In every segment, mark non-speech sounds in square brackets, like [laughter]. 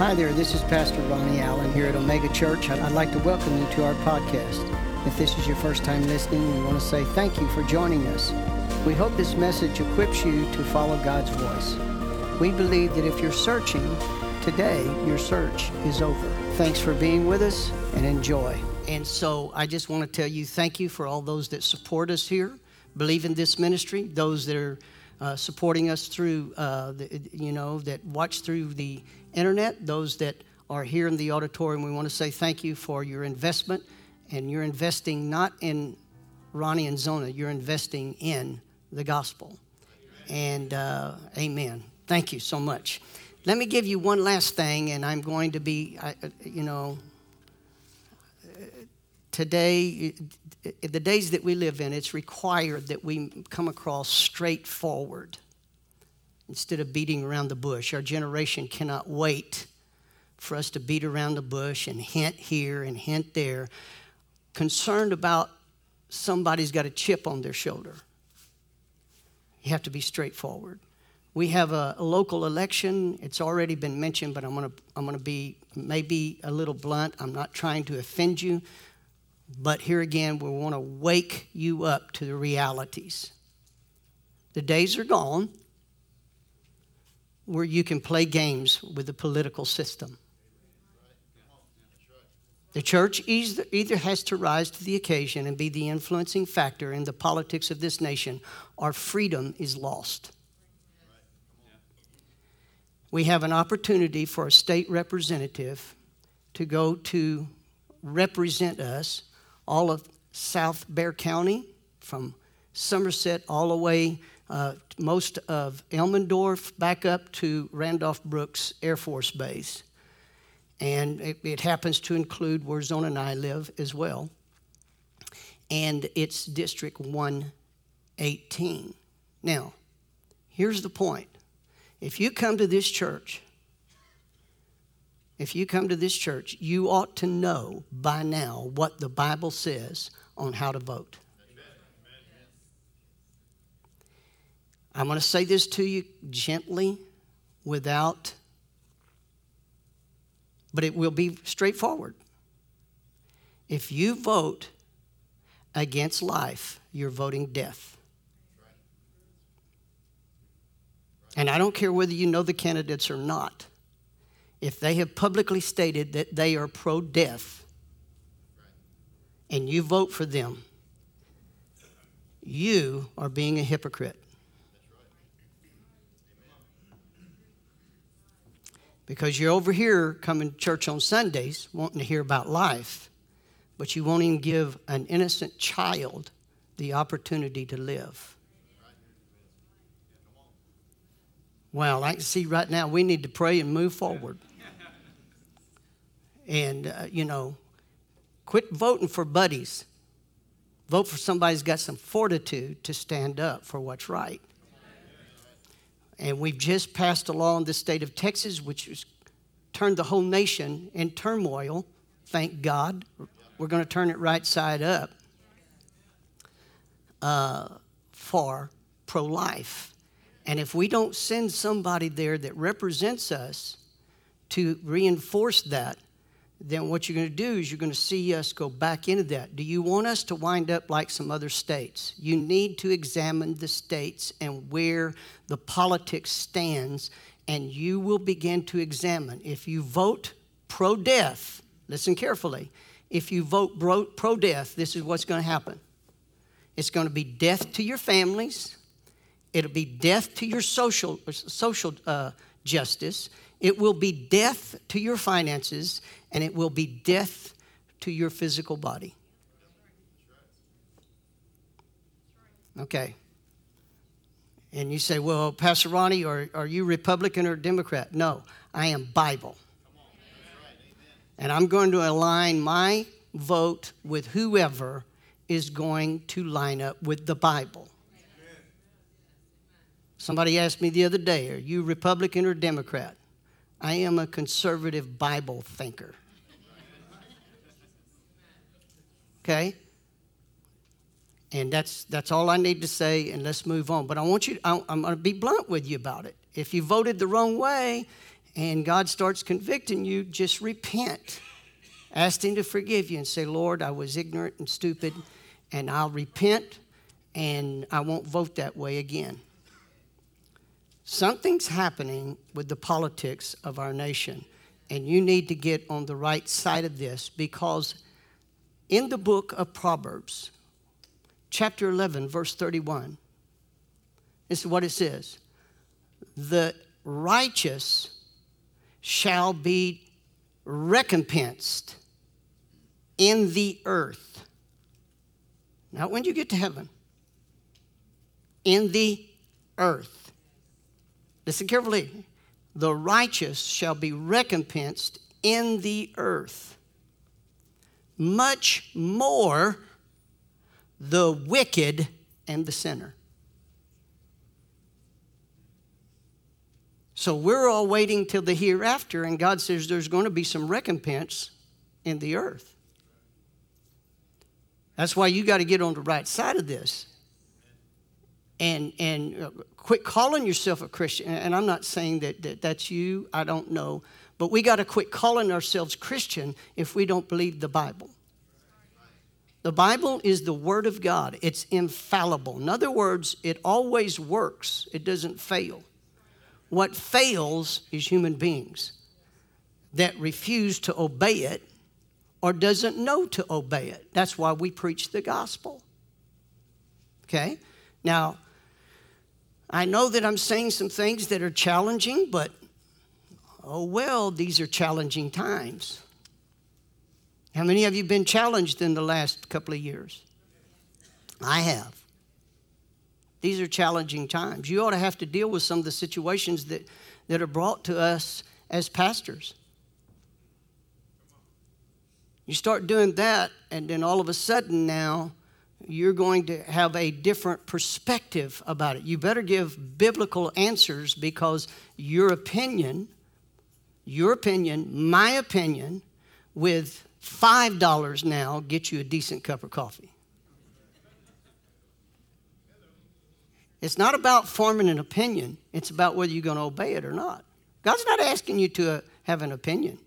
Hi there, this is Pastor Ronnie Allen here at Omega Church. I'd like to welcome you to our podcast. If this is your first time listening, we want to say thank you for joining us. We hope this message equips you to follow God's voice. We believe that if you're searching, today your search is over. Thanks for being with us and enjoy. And so I just want to tell you thank you for all those that support us here, believe in this ministry, those that are uh, supporting us through, uh, the, you know, that watch through the internet, those that are here in the auditorium. We want to say thank you for your investment, and you're investing not in Ronnie and Zona, you're investing in the gospel. And uh, amen. Thank you so much. Let me give you one last thing, and I'm going to be, you know, today, the days that we live in, it's required that we come across straightforward instead of beating around the bush. Our generation cannot wait for us to beat around the bush and hint here and hint there, concerned about somebody's got a chip on their shoulder. You have to be straightforward. We have a, a local election. It's already been mentioned, but I'm going to I'm going to be maybe a little blunt. I'm not trying to offend you, but here again, we want to wake you up to the realities. The days are gone where you can play games with the political system. The church either has to rise to the occasion and be the influencing factor in the politics of this nation, or freedom is lost. We have an opportunity for a state representative to go to represent us all of South Bexar County, from Somerset all the way, uh, most of Elmendorf back up to Randolph Brooks Air Force Base. And it, it happens to include where Zona and I live as well. And it's District 118. Now, here's the point. If you come to this church if you come to this church, you ought to know by now what the Bible says on how to vote. I'm going to say this to you gently, without, but it will be straightforward. If you vote against life, you're voting death. And I don't care whether you know the candidates or not if they have publicly stated that they are pro death and you vote for them, you are being a hypocrite. Because you're over here coming to church on Sundays wanting to hear about life, but you won't even give an innocent child the opportunity to live. Well, I can see right now we need to pray and move forward and uh, you know, quit voting for buddies. Vote for somebody who's got some fortitude to stand up for what's right. And we've just passed a law in the state of Texas, which has turned the whole nation in turmoil. Thank God. We're going to turn it right side up uh, for pro life. And if we don't send somebody there that represents us to reinforce that, then what you're going to do is you're going to see us go back into that. Do you want us to wind up like some other states? You need to examine the states and where the politics stands, and you will begin to examine. If you vote pro death, listen carefully. If you vote pro death, this is what's going to happen it's going to be death to your families, it'll be death to your social, social uh, justice, it will be death to your finances, and it will be death to your physical body. Okay. And you say, well, Pastor Ronnie, are, are you Republican or Democrat? No, I am Bible. And I'm going to align my vote with whoever is going to line up with the Bible. Somebody asked me the other day, are you Republican or Democrat? I am a conservative Bible thinker. Okay? And that's, that's all I need to say, and let's move on. But I want you, I, I'm going to be blunt with you about it. If you voted the wrong way and God starts convicting you, just repent. Ask Him to forgive you and say, Lord, I was ignorant and stupid, and I'll repent and I won't vote that way again. Something's happening with the politics of our nation, and you need to get on the right side of this because in the book of Proverbs, chapter 11, verse 31, this is what it says The righteous shall be recompensed in the earth. Not when you get to heaven, in the earth. Listen carefully. The righteous shall be recompensed in the earth. Much more the wicked and the sinner. So we're all waiting till the hereafter, and God says there's going to be some recompense in the earth. That's why you got to get on the right side of this. And, and uh, quit calling yourself a Christian. And I'm not saying that, that that's you, I don't know. But we got to quit calling ourselves Christian if we don't believe the Bible. The Bible is the Word of God, it's infallible. In other words, it always works, it doesn't fail. What fails is human beings that refuse to obey it or doesn't know to obey it. That's why we preach the gospel. Okay? Now, I know that I'm saying some things that are challenging, but oh well, these are challenging times. How many of you been challenged in the last couple of years? I have. These are challenging times. You ought to have to deal with some of the situations that, that are brought to us as pastors. You start doing that, and then all of a sudden now, you're going to have a different perspective about it. You better give biblical answers because your opinion, your opinion, my opinion, with $5 now, get you a decent cup of coffee. It's not about forming an opinion, it's about whether you're going to obey it or not. God's not asking you to uh, have an opinion.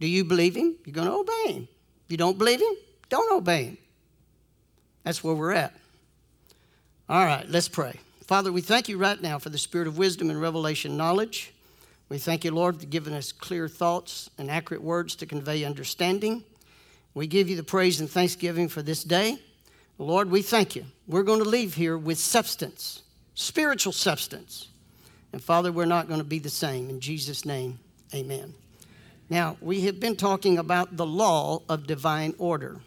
Do you believe Him? You're going to obey Him. If you don't believe Him, don't obey Him. That's where we're at. All right, let's pray. Father, we thank you right now for the spirit of wisdom and revelation knowledge. We thank you, Lord, for giving us clear thoughts and accurate words to convey understanding. We give you the praise and thanksgiving for this day. Lord, we thank you. We're going to leave here with substance, spiritual substance. And Father, we're not going to be the same. In Jesus' name, amen. Now, we have been talking about the law of divine order.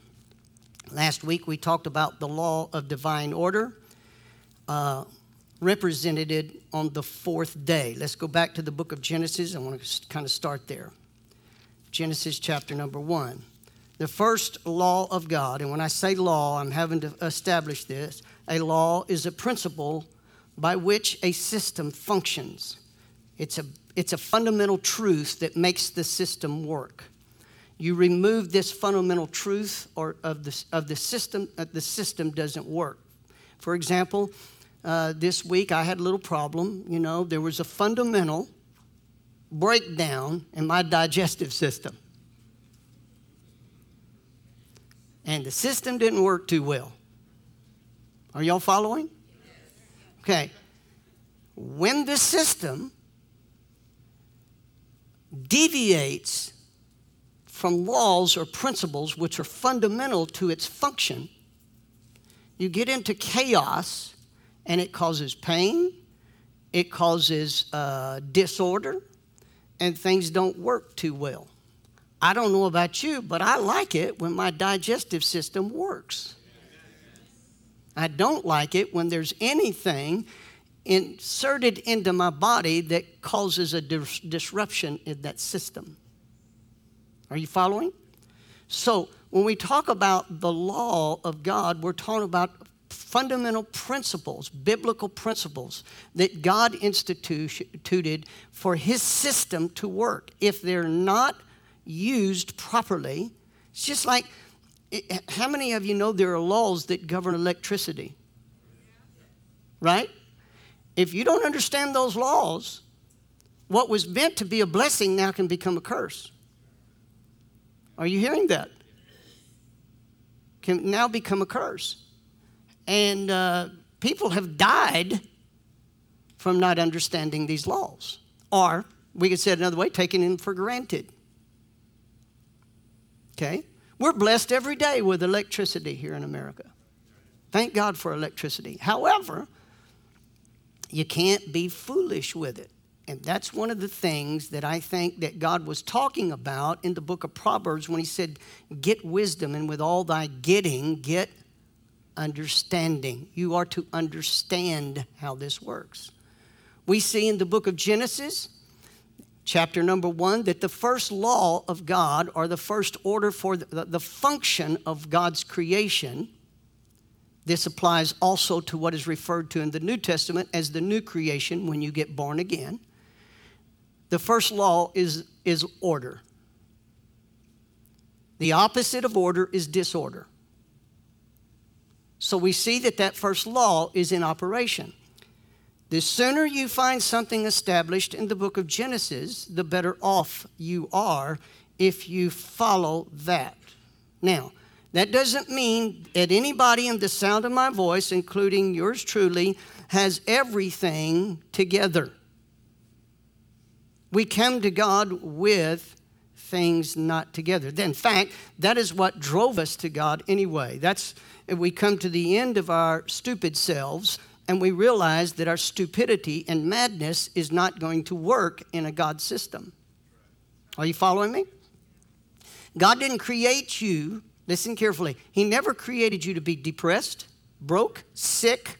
Last week, we talked about the law of divine order, uh, represented on the fourth day. Let's go back to the book of Genesis. I want to kind of start there. Genesis chapter number one the first law of God, and when I say law, I'm having to establish this a law is a principle by which a system functions. It's a, it's a fundamental truth that makes the system work. You remove this fundamental truth or of the, of the system, uh, the system doesn't work. For example, uh, this week I had a little problem. You know, there was a fundamental breakdown in my digestive system. and the system didn't work too well. Are y'all following? Okay. When the system deviates from laws or principles which are fundamental to its function, you get into chaos and it causes pain, it causes uh, disorder, and things don't work too well. I don't know about you, but I like it when my digestive system works. I don't like it when there's anything inserted into my body that causes a dis- disruption in that system. Are you following? So, when we talk about the law of God, we're talking about fundamental principles, biblical principles that God instituted for His system to work. If they're not used properly, it's just like how many of you know there are laws that govern electricity? Right? If you don't understand those laws, what was meant to be a blessing now can become a curse. Are you hearing that? Can now become a curse. And uh, people have died from not understanding these laws. Or, we could say it another way, taking them for granted. Okay? We're blessed every day with electricity here in America. Thank God for electricity. However, you can't be foolish with it. And that's one of the things that I think that God was talking about in the book of Proverbs when he said, Get wisdom, and with all thy getting, get understanding. You are to understand how this works. We see in the book of Genesis, chapter number one, that the first law of God, or the first order for the, the function of God's creation, this applies also to what is referred to in the New Testament as the new creation when you get born again. The first law is, is order. The opposite of order is disorder. So we see that that first law is in operation. The sooner you find something established in the book of Genesis, the better off you are if you follow that. Now, that doesn't mean that anybody in the sound of my voice, including yours truly, has everything together. We come to God with things not together. In fact, that is what drove us to God anyway. That's we come to the end of our stupid selves and we realize that our stupidity and madness is not going to work in a God system. Are you following me? God didn't create you Listen carefully. He never created you to be depressed, broke, sick,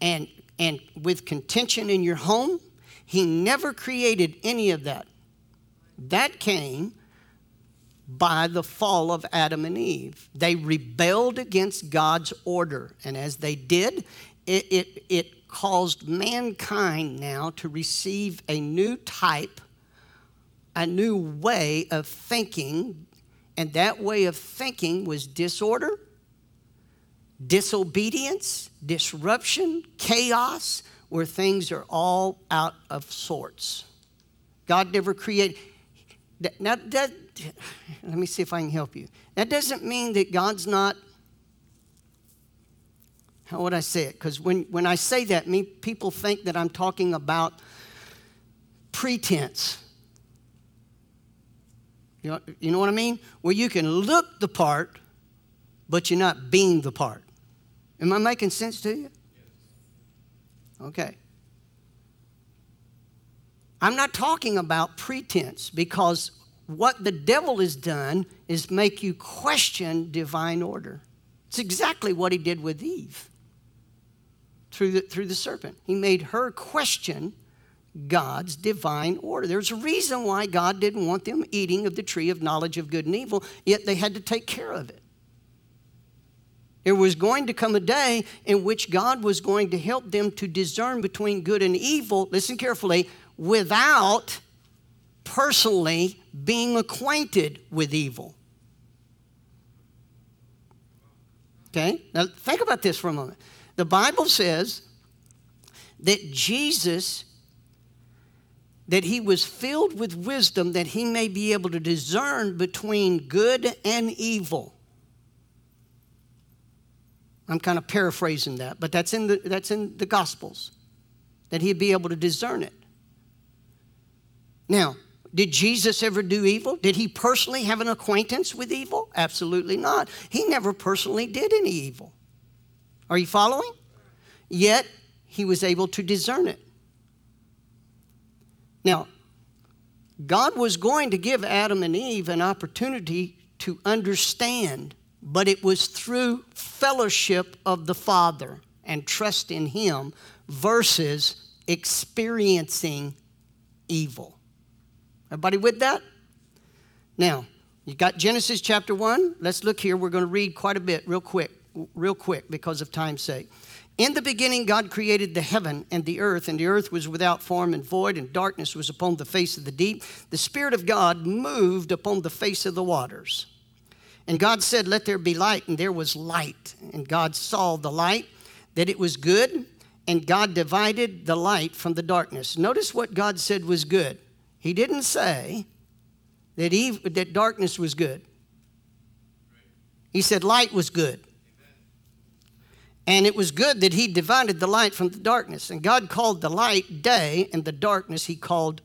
and, and with contention in your home. He never created any of that. That came by the fall of Adam and Eve. They rebelled against God's order. And as they did, it, it, it caused mankind now to receive a new type, a new way of thinking and that way of thinking was disorder, disobedience, disruption, chaos, where things are all out of sorts. God never created. Now, that, let me see if I can help you. That doesn't mean that God's not. How would I say it? Because when, when I say that, me, people think that I'm talking about pretense. You know, you know what I mean? Where you can look the part, but you're not being the part. Am I making sense to you? Okay. I'm not talking about pretense because what the devil has done is make you question divine order. It's exactly what he did with Eve through the, through the serpent. He made her question God's divine order. There's a reason why God didn't want them eating of the tree of knowledge of good and evil, yet they had to take care of it. There was going to come a day in which God was going to help them to discern between good and evil, listen carefully, without personally being acquainted with evil. Okay? Now think about this for a moment. The Bible says that Jesus that he was filled with wisdom that he may be able to discern between good and evil. I'm kind of paraphrasing that, but that's in the, that's in the Gospels, that he'd be able to discern it. Now, did Jesus ever do evil? Did he personally have an acquaintance with evil? Absolutely not. He never personally did any evil. Are you following? Yet, he was able to discern it. Now, God was going to give Adam and Eve an opportunity to understand, but it was through fellowship of the Father and trust in Him versus experiencing evil. Everybody with that? Now, you got Genesis chapter 1. Let's look here. We're going to read quite a bit real quick, real quick because of time's sake. In the beginning, God created the heaven and the earth, and the earth was without form and void, and darkness was upon the face of the deep. The Spirit of God moved upon the face of the waters. And God said, Let there be light, and there was light. And God saw the light, that it was good, and God divided the light from the darkness. Notice what God said was good. He didn't say that, that darkness was good, He said light was good. And it was good that He divided the light from the darkness. And God called the light day, and the darkness He called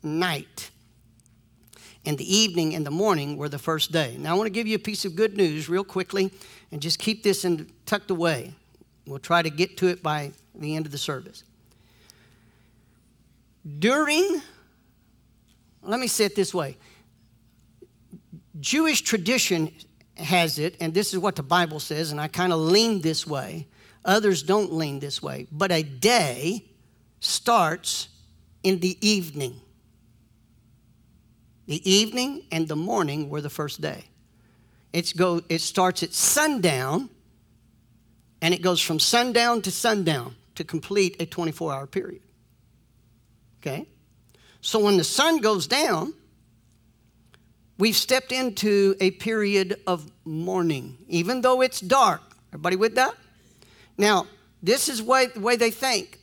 night. And the evening and the morning were the first day. Now, I want to give you a piece of good news real quickly and just keep this in, tucked away. We'll try to get to it by the end of the service. During, let me say it this way Jewish tradition has it, and this is what the Bible says, and I kind of lean this way. Others don't lean this way. But a day starts in the evening. The evening and the morning were the first day. It's go, it starts at sundown, and it goes from sundown to sundown to complete a 24 hour period. Okay? So when the sun goes down, we've stepped into a period of morning, even though it's dark. Everybody with that? Now, this is way, the way they think.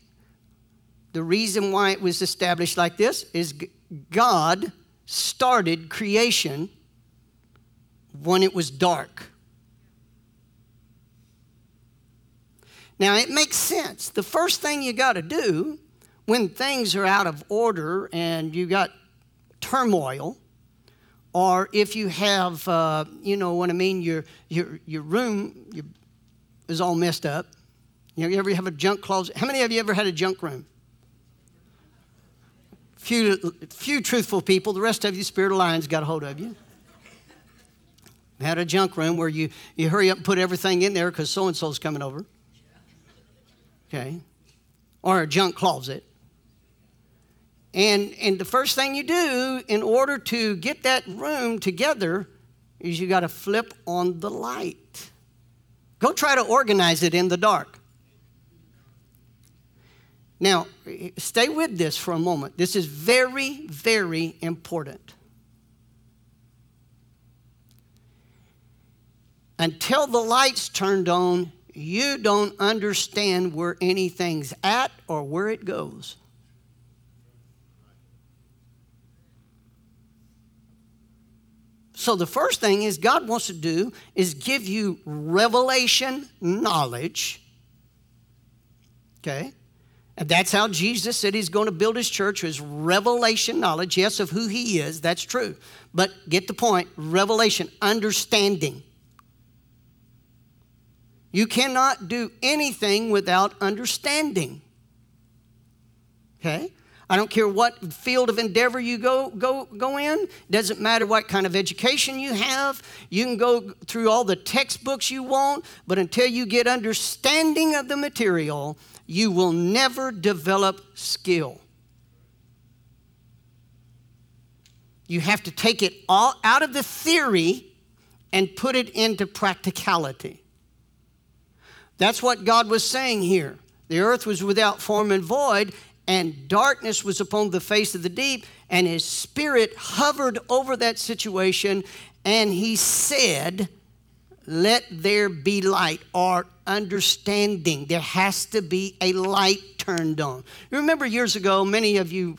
The reason why it was established like this is God started creation when it was dark. Now, it makes sense. The first thing you got to do when things are out of order and you got turmoil, or if you have, uh, you know what I mean, your, your, your room your, is all messed up. You, know, you ever have a junk closet? How many of you ever had a junk room? Few, few truthful people. The rest of you, Spirit of Lions, got a hold of you. Had a junk room where you, you hurry up and put everything in there because so and so's coming over okay, or a junk closet. And, and the first thing you do in order to get that room together is you got to flip on the light. Go try to organize it in the dark. Now, stay with this for a moment. This is very, very important. Until the lights turned on, you don't understand where anything's at or where it goes. So, the first thing is God wants to do is give you revelation knowledge. Okay? That's how Jesus said he's going to build his church is revelation knowledge, yes, of who he is. That's true. But get the point revelation, understanding. You cannot do anything without understanding. Okay? I don't care what field of endeavor you go, go, go in. Doesn't matter what kind of education you have. You can go through all the textbooks you want, but until you get understanding of the material, you will never develop skill. You have to take it all out of the theory and put it into practicality. That's what God was saying here. The earth was without form and void, and darkness was upon the face of the deep, and his spirit hovered over that situation, and he said, Let there be light, or understanding. There has to be a light turned on. You remember years ago, many of you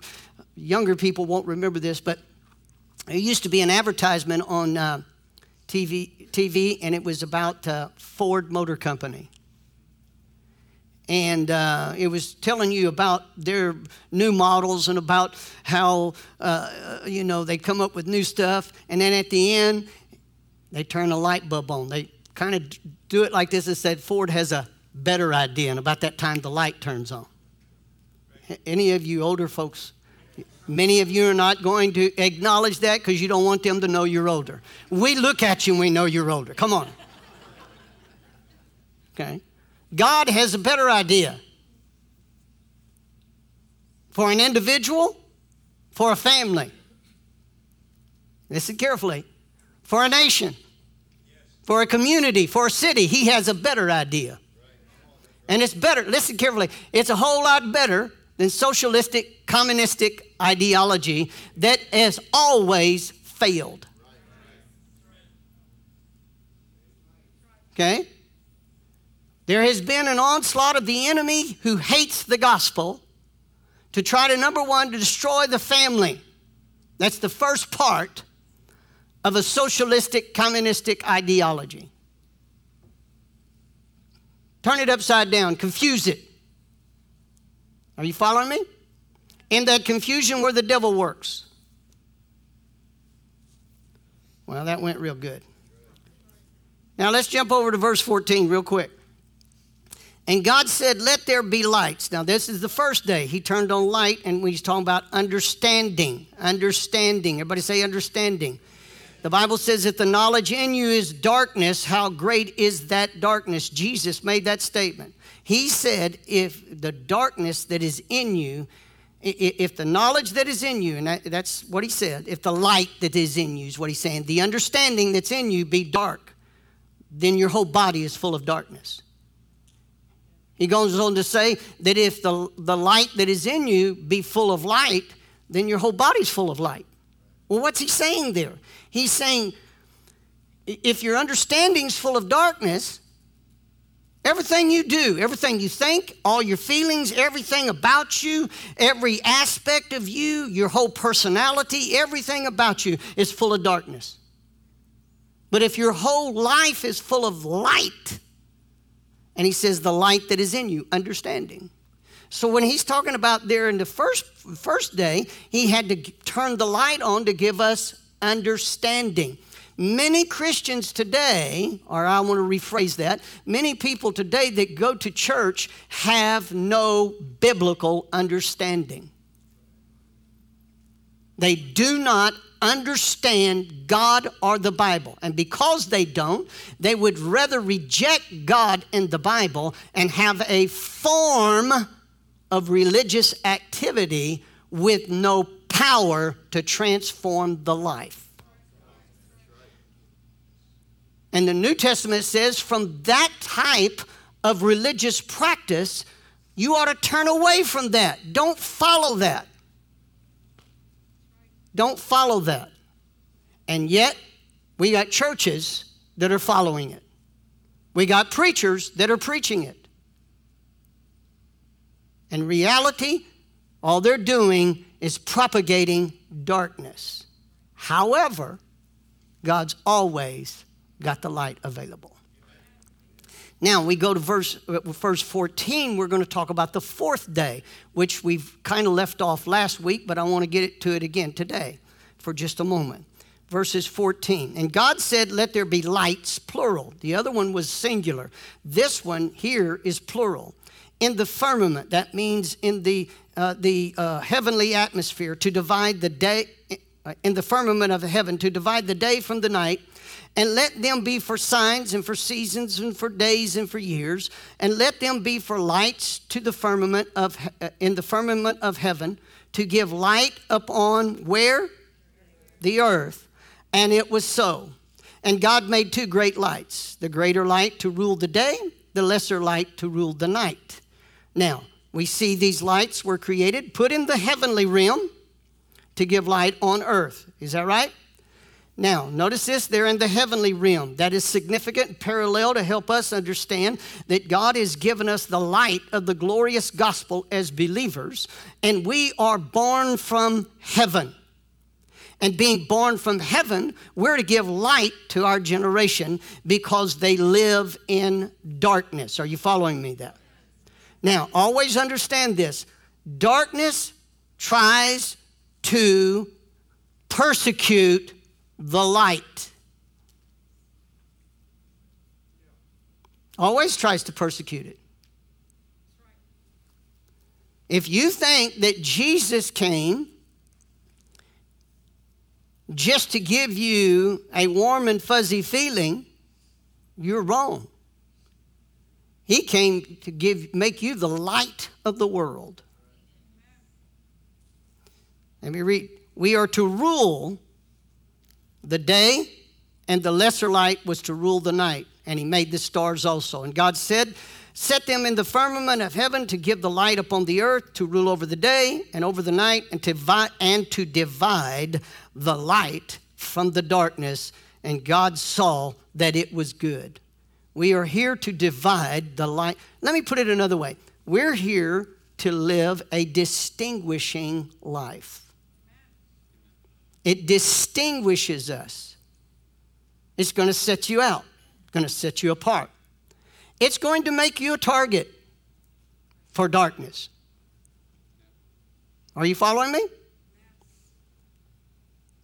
younger people won't remember this, but there used to be an advertisement on uh, TV, TV, and it was about uh, Ford Motor Company and uh, it was telling you about their new models and about how uh, you know they come up with new stuff and then at the end they turn a light bulb on they kind of do it like this and said ford has a better idea and about that time the light turns on. Any of you older folks many of you are not going to acknowledge that because you don't want them to know you're older. We look at you and we know you're older. Come on. Okay? God has a better idea for an individual, for a family. Listen carefully. For a nation, for a community, for a city, He has a better idea. And it's better, listen carefully, it's a whole lot better than socialistic, communistic ideology that has always failed. Okay? There has been an onslaught of the enemy who hates the gospel to try to, number one, to destroy the family. That's the first part of a socialistic, communistic ideology. Turn it upside down, confuse it. Are you following me? In that confusion where the devil works. Well, that went real good. Now let's jump over to verse 14 real quick. And God said, Let there be lights. Now, this is the first day. He turned on light, and he's talking about understanding. Understanding. Everybody say understanding. The Bible says that the knowledge in you is darkness. How great is that darkness? Jesus made that statement. He said, If the darkness that is in you, if the knowledge that is in you, and that's what he said, if the light that is in you is what he's saying, the understanding that's in you be dark, then your whole body is full of darkness. He goes on to say that if the, the light that is in you be full of light, then your whole body's full of light. Well, what's he saying there? He's saying if your understanding's full of darkness, everything you do, everything you think, all your feelings, everything about you, every aspect of you, your whole personality, everything about you is full of darkness. But if your whole life is full of light, and he says, the light that is in you, understanding. So when he's talking about there in the first, first day, he had to turn the light on to give us understanding. Many Christians today, or I want to rephrase that, many people today that go to church have no biblical understanding. They do not understand God or the Bible. And because they don't, they would rather reject God and the Bible and have a form of religious activity with no power to transform the life. And the New Testament says from that type of religious practice, you ought to turn away from that. Don't follow that. Don't follow that. And yet, we got churches that are following it. We got preachers that are preaching it. In reality, all they're doing is propagating darkness. However, God's always got the light available. Now we go to verse, uh, verse 14. We're going to talk about the fourth day, which we've kind of left off last week, but I want to get to it again today for just a moment. Verses 14. And God said, Let there be lights, plural. The other one was singular. This one here is plural. In the firmament, that means in the, uh, the uh, heavenly atmosphere, to divide the day, uh, in the firmament of heaven, to divide the day from the night and let them be for signs and for seasons and for days and for years and let them be for lights to the firmament of uh, in the firmament of heaven to give light upon where? The earth. And it was so. And god made two great lights the greater light to rule the day the lesser light to rule the night now we see these lights were created put in the heavenly realm to give light on earth is that right now, notice this, they're in the heavenly realm. That is significant, parallel to help us understand that God has given us the light of the glorious gospel as believers, and we are born from heaven. And being born from heaven, we're to give light to our generation because they live in darkness. Are you following me that? Now, always understand this darkness tries to persecute the light. Always tries to persecute it. If you think that Jesus came just to give you a warm and fuzzy feeling, you're wrong. He came to give, make you the light of the world. Let me read. We are to rule the day, and the lesser light was to rule the night. And he made the stars also. And God said, Set them in the firmament of heaven to give the light upon the earth, to rule over the day and over the night, and to, vi- and to divide the light from the darkness. And God saw that it was good. We are here to divide the light. Let me put it another way. We're here to live a distinguishing life. It distinguishes us. It's going to set you out, It's going to set you apart. It's going to make you a target for darkness. Are you following me?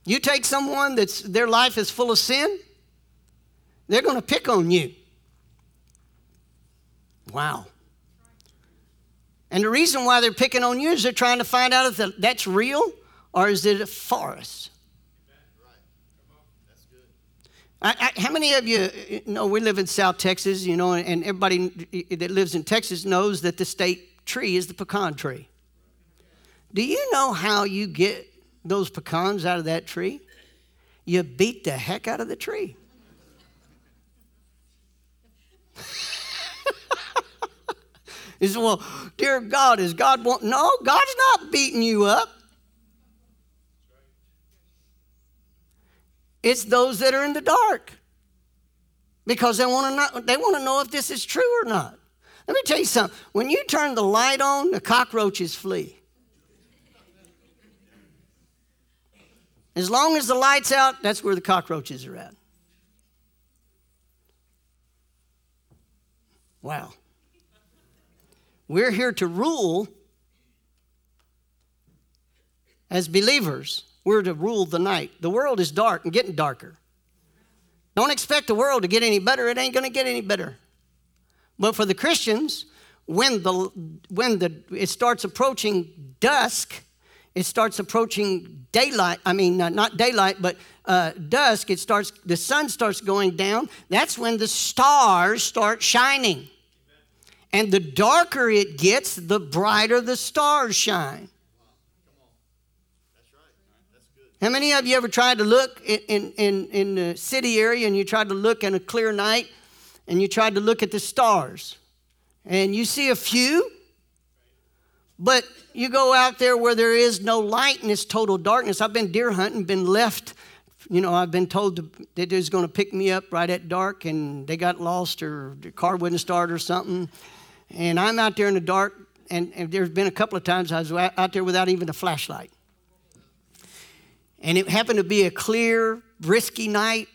You take someone that's their life is full of sin, they're going to pick on you. Wow. And the reason why they're picking on you is they're trying to find out if that's real or is it a farce. I, I, how many of you know we live in South Texas, you know, and everybody that lives in Texas knows that the state tree is the pecan tree. Do you know how you get those pecans out of that tree? You beat the heck out of the tree. Said, Well, dear God, is God want no, God's not beating you up. It's those that are in the dark. Because they want to know, they want to know if this is true or not. Let me tell you something. When you turn the light on, the cockroaches flee. As long as the light's out, that's where the cockroaches are at. Wow. We're here to rule as believers. We're to rule the night. The world is dark and getting darker. Don't expect the world to get any better. It ain't going to get any better. But for the Christians, when the when the it starts approaching dusk, it starts approaching daylight. I mean, not daylight, but uh, dusk. It starts. The sun starts going down. That's when the stars start shining. And the darker it gets, the brighter the stars shine. How many of you ever tried to look in, in, in the city area and you tried to look in a clear night and you tried to look at the stars? And you see a few, but you go out there where there is no light and it's total darkness. I've been deer hunting, been left. You know, I've been told that they're going to pick me up right at dark and they got lost or the car wouldn't start or something. And I'm out there in the dark, and, and there's been a couple of times I was out there without even a flashlight. And it happened to be a clear, brisky night,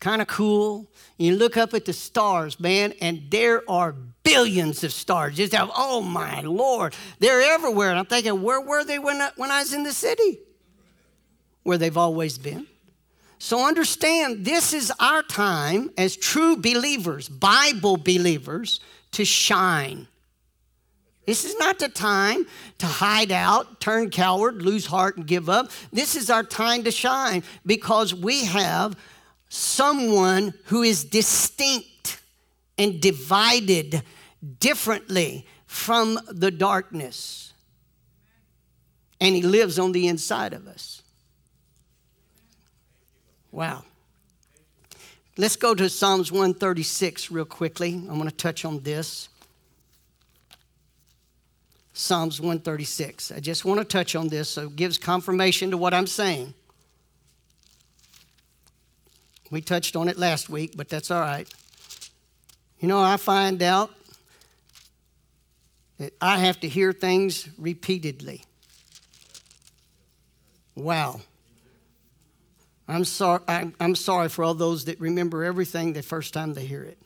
kind of cool. You look up at the stars, man, and there are billions of stars. Just have, oh my Lord, they're everywhere. And I'm thinking, where were they when I, when I was in the city? Where they've always been. So understand, this is our time as true believers, Bible believers, to shine. This is not the time to hide out, turn coward, lose heart, and give up. This is our time to shine because we have someone who is distinct and divided differently from the darkness. And he lives on the inside of us. Wow. Let's go to Psalms 136 real quickly. I'm going to touch on this. Psalms 136. I just want to touch on this so it gives confirmation to what I'm saying. We touched on it last week, but that's all right. You know, I find out that I have to hear things repeatedly. Wow. I'm sorry, I'm sorry for all those that remember everything the first time they hear it.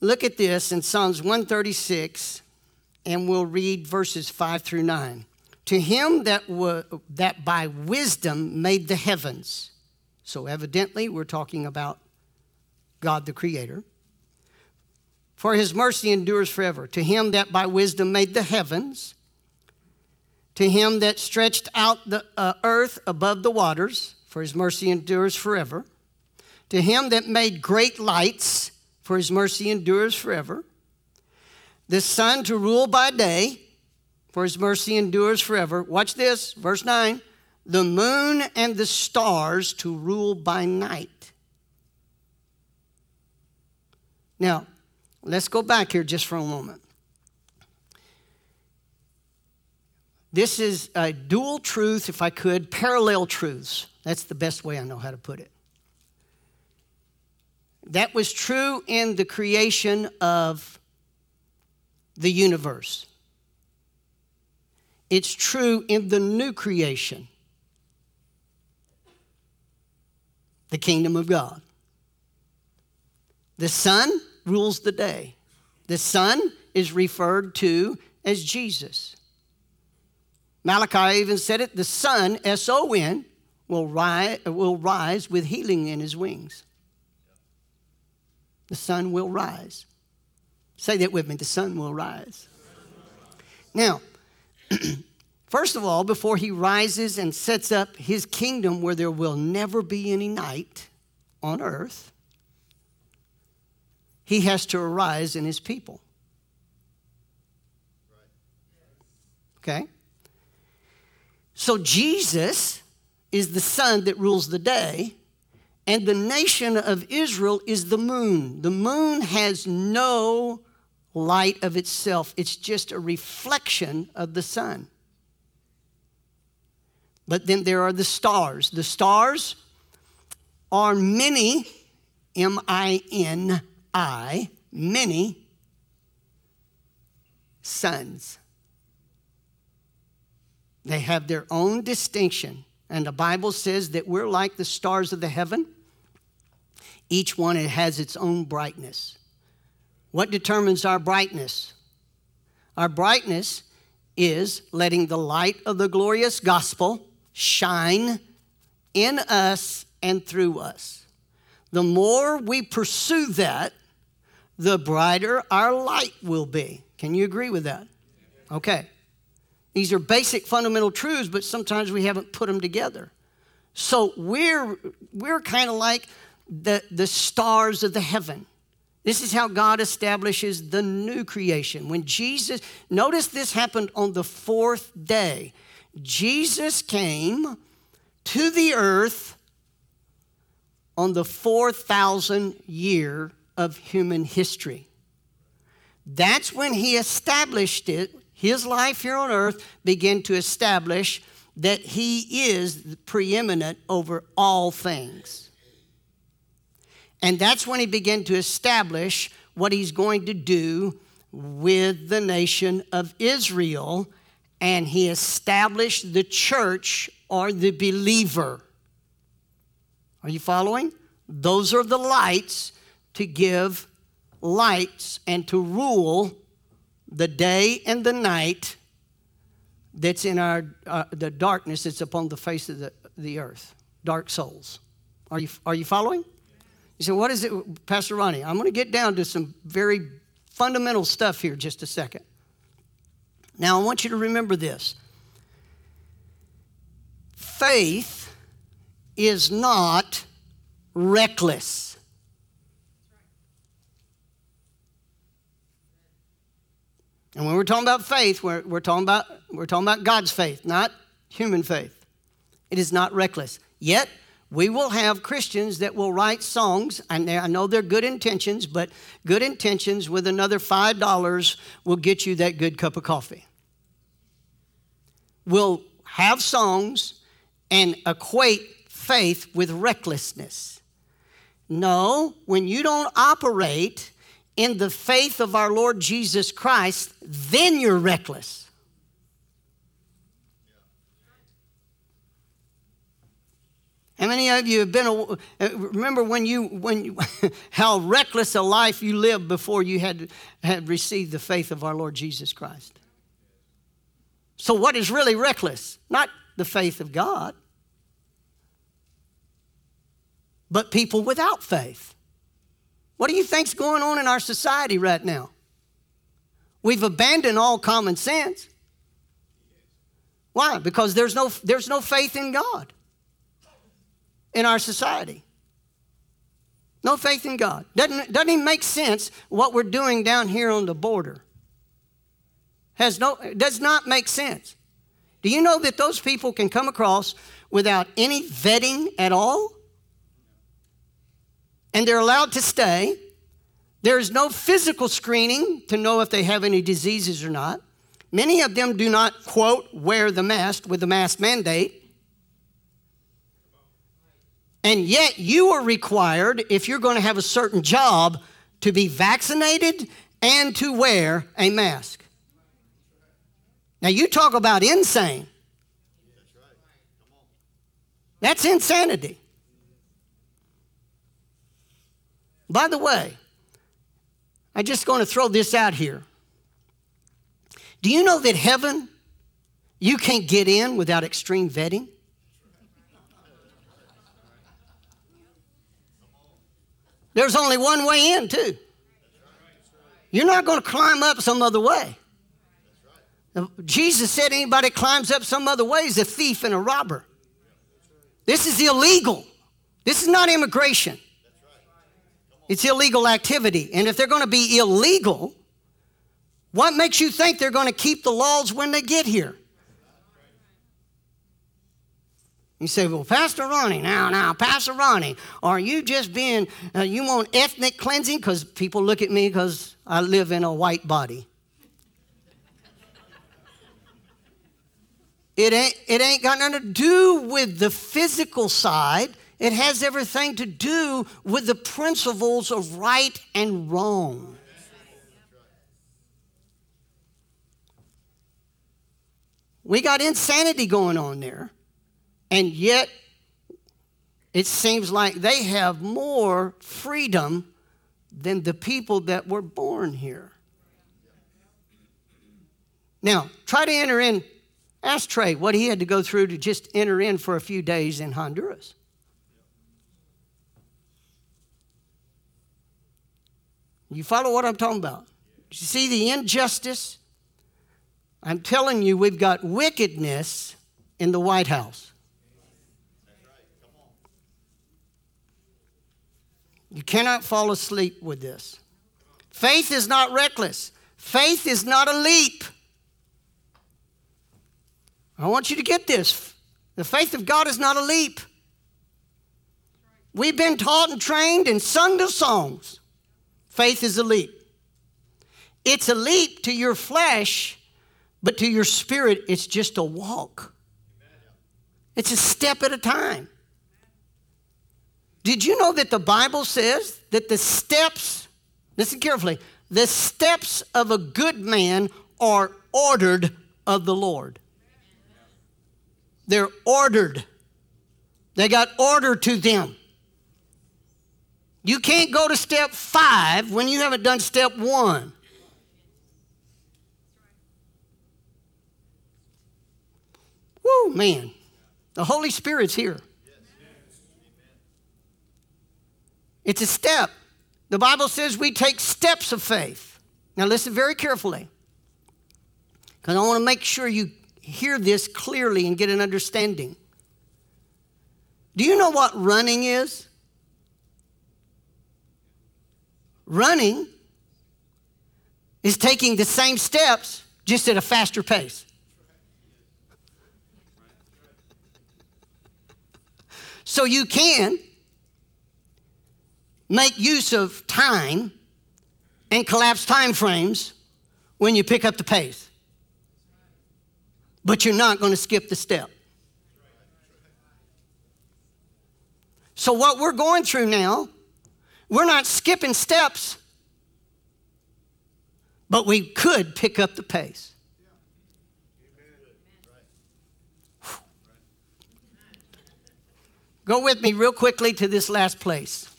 Look at this in Psalms 136, and we'll read verses 5 through 9. To him that, that by wisdom made the heavens. So, evidently, we're talking about God the Creator. For his mercy endures forever. To him that by wisdom made the heavens to him that stretched out the uh, earth above the waters, for his mercy endures forever. To him that made great lights, for his mercy endures forever. The sun to rule by day, for his mercy endures forever. Watch this, verse 9. The moon and the stars to rule by night. Now, let's go back here just for a moment. This is a dual truth, if I could, parallel truths. That's the best way I know how to put it. That was true in the creation of the universe. It's true in the new creation, the kingdom of God. The sun rules the day. The sun is referred to as Jesus. Malachi even said it the sun, S O N, will rise, will rise with healing in his wings. The sun will rise. Say that with me the sun will rise. Now, [clears throat] first of all, before he rises and sets up his kingdom where there will never be any night on earth, he has to arise in his people. Okay? So Jesus is the sun that rules the day, and the nation of Israel is the moon. The moon has no light of itself, it's just a reflection of the sun. But then there are the stars. The stars are many, M I N I, many suns. They have their own distinction. And the Bible says that we're like the stars of the heaven. Each one has its own brightness. What determines our brightness? Our brightness is letting the light of the glorious gospel shine in us and through us. The more we pursue that, the brighter our light will be. Can you agree with that? Okay. These are basic fundamental truths, but sometimes we haven't put them together. So we're, we're kind of like the, the stars of the heaven. This is how God establishes the new creation. When Jesus, notice this happened on the fourth day. Jesus came to the earth on the 4,000 year of human history. That's when he established it his life here on earth began to establish that he is preeminent over all things. And that's when he began to establish what he's going to do with the nation of Israel. And he established the church or the believer. Are you following? Those are the lights to give lights and to rule the day and the night that's in our uh, the darkness that's upon the face of the, the earth. Dark souls. Are you are you following? You say what is it pastor ronnie? I'm going to get down to some very fundamental stuff here just a second. Now i want you to remember this. Faith is not reckless And when we're talking about faith, we're, we're, talking about, we're talking about God's faith, not human faith. It is not reckless. Yet, we will have Christians that will write songs, and I know they're good intentions, but good intentions with another $5 will get you that good cup of coffee. We'll have songs and equate faith with recklessness. No, when you don't operate in the faith of our Lord Jesus Christ, then you're reckless. How many of you have been? Uh, remember when you when you, [laughs] how reckless a life you lived before you had had received the faith of our Lord Jesus Christ? So what is really reckless? Not the faith of God, but people without faith. What do you think's going on in our society right now? We've abandoned all common sense. Why? Because there's no, there's no faith in God in our society. No faith in God. Doesn't, doesn't even make sense what we're doing down here on the border. Has no, does not make sense. Do you know that those people can come across without any vetting at all? And they're allowed to stay. There is no physical screening to know if they have any diseases or not. Many of them do not, quote, wear the mask with the mask mandate. And yet, you are required, if you're going to have a certain job, to be vaccinated and to wear a mask. Now, you talk about insane. That's insanity. By the way, I'm just going to throw this out here. Do you know that heaven, you can't get in without extreme vetting? There's only one way in, too. You're not going to climb up some other way. Jesus said anybody climbs up some other way is a thief and a robber. This is illegal. This is not immigration. It's illegal activity. And if they're going to be illegal, what makes you think they're going to keep the laws when they get here? You say, well, Pastor Ronnie, now, now, Pastor Ronnie, are you just being, uh, you want ethnic cleansing? Because people look at me because I live in a white body. It ain't, it ain't got nothing to do with the physical side. It has everything to do with the principles of right and wrong. We got insanity going on there. And yet, it seems like they have more freedom than the people that were born here. Now, try to enter in. Ask Trey what he had to go through to just enter in for a few days in Honduras. You follow what I'm talking about? You see the injustice? I'm telling you, we've got wickedness in the White House. You cannot fall asleep with this. Faith is not reckless, faith is not a leap. I want you to get this. The faith of God is not a leap. We've been taught and trained sung the songs. Faith is a leap. It's a leap to your flesh, but to your spirit, it's just a walk. It's a step at a time. Did you know that the Bible says that the steps, listen carefully, the steps of a good man are ordered of the Lord? They're ordered. They got order to them. You can't go to step five when you haven't done step one. Woo, man. The Holy Spirit's here. It's a step. The Bible says we take steps of faith. Now, listen very carefully, because I want to make sure you hear this clearly and get an understanding. Do you know what running is? Running is taking the same steps just at a faster pace. So you can make use of time and collapse time frames when you pick up the pace. But you're not going to skip the step. So, what we're going through now, we're not skipping steps, but we could pick up the pace. Go with me real quickly to this last place.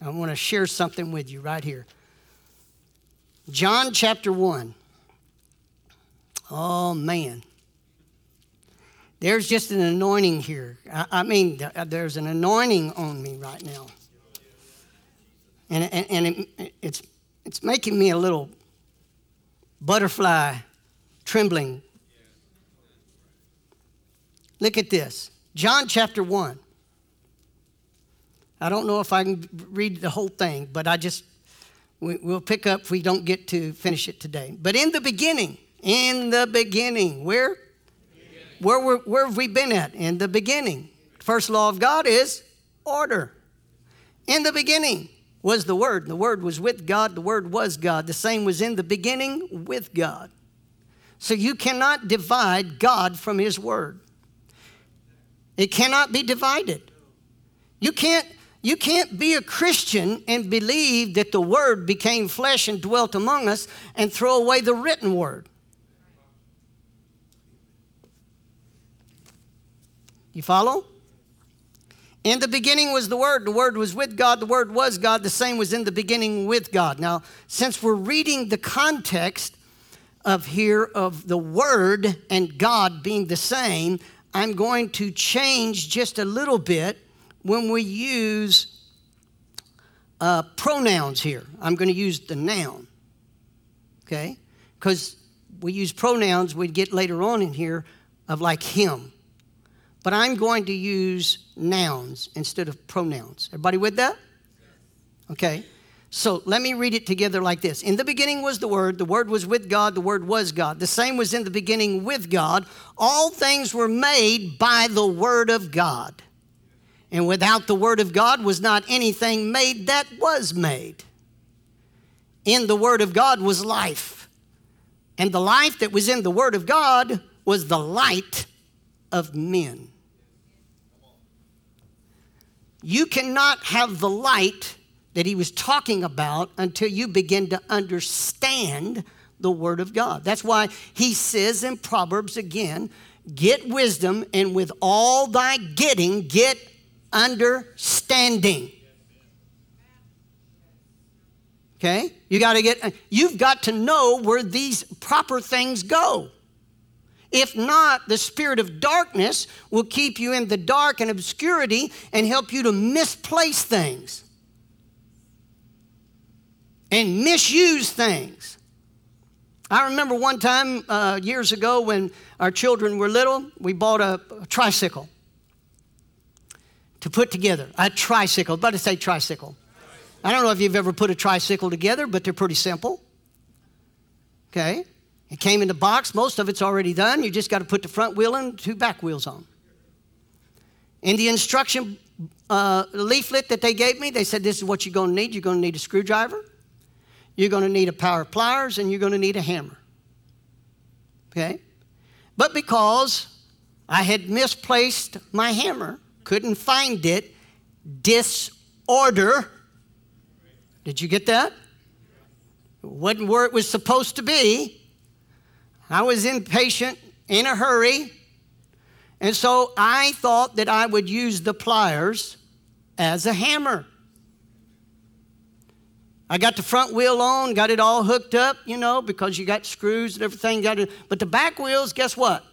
I want to share something with you right here. John chapter 1. Oh, man. There's just an anointing here. I, I mean, uh, there's an anointing on me right now. And, and, and it, it's, it's making me a little butterfly trembling. Look at this John chapter 1. I don't know if I can read the whole thing, but I just, we'll pick up if we don't get to finish it today. But in the beginning, in the beginning, where? Beginning. Where, where, where have we been at? In the beginning. First law of God is order. In the beginning was the Word. The Word was with God. The Word was God. The same was in the beginning with God. So you cannot divide God from His Word. It cannot be divided. You can't, you can't be a Christian and believe that the Word became flesh and dwelt among us and throw away the written Word. You follow? In the beginning was the Word. The Word was with God. The Word was God. The same was in the beginning with God. Now, since we're reading the context of here of the Word and God being the same, I'm going to change just a little bit when we use uh, pronouns here. I'm going to use the noun, okay? Because we use pronouns we'd get later on in here of like him. But I'm going to use nouns instead of pronouns. Everybody with that? Okay. So let me read it together like this. In the beginning was the Word, the Word was with God, the Word was God. The same was in the beginning with God. All things were made by the Word of God. And without the Word of God was not anything made that was made. In the Word of God was life. And the life that was in the Word of God was the light of men. You cannot have the light that he was talking about until you begin to understand the Word of God. That's why he says in Proverbs again get wisdom, and with all thy getting, get understanding. Okay? You got to get uh, you've got to know where these proper things go. If not, the spirit of darkness will keep you in the dark and obscurity and help you to misplace things and misuse things. I remember one time uh, years ago when our children were little, we bought a, a tricycle to put together. A tricycle, but to say tricycle. I don't know if you've ever put a tricycle together, but they're pretty simple. Okay? It came in the box, most of it's already done. You just got to put the front wheel and two back wheels on. In the instruction uh, leaflet that they gave me, they said, This is what you're going to need. You're going to need a screwdriver, you're going to need a pair of pliers, and you're going to need a hammer. Okay? But because I had misplaced my hammer, couldn't find it, disorder. Did you get that? It wasn't where it was supposed to be. I was impatient, in a hurry, and so I thought that I would use the pliers as a hammer. I got the front wheel on, got it all hooked up, you know, because you got screws and everything. Got but the back wheels, guess what?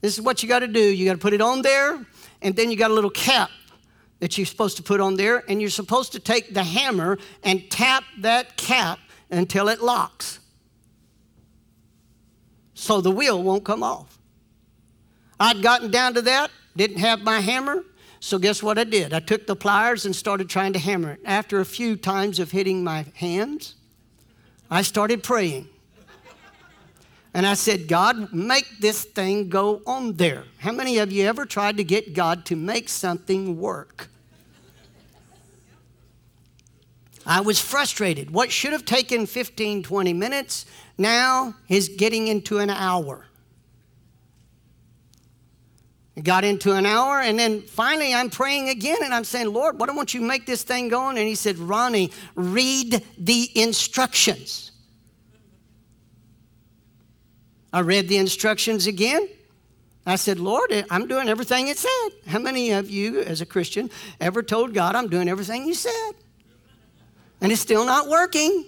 This is what you got to do. You got to put it on there, and then you got a little cap that you're supposed to put on there, and you're supposed to take the hammer and tap that cap until it locks so the wheel won't come off. I'd gotten down to that, didn't have my hammer, so guess what I did? I took the pliers and started trying to hammer it. After a few times of hitting my hands, I started praying. And I said, God, make this thing go on there. How many of you ever tried to get God to make something work? I was frustrated. What should have taken 15, 20 minutes now is getting into an hour. It got into an hour, and then finally I'm praying again and I'm saying, Lord, why don't you make this thing going? And he said, Ronnie, read the instructions. I read the instructions again. I said, Lord, I'm doing everything it said. How many of you, as a Christian, ever told God, I'm doing everything you said? And it's still not working.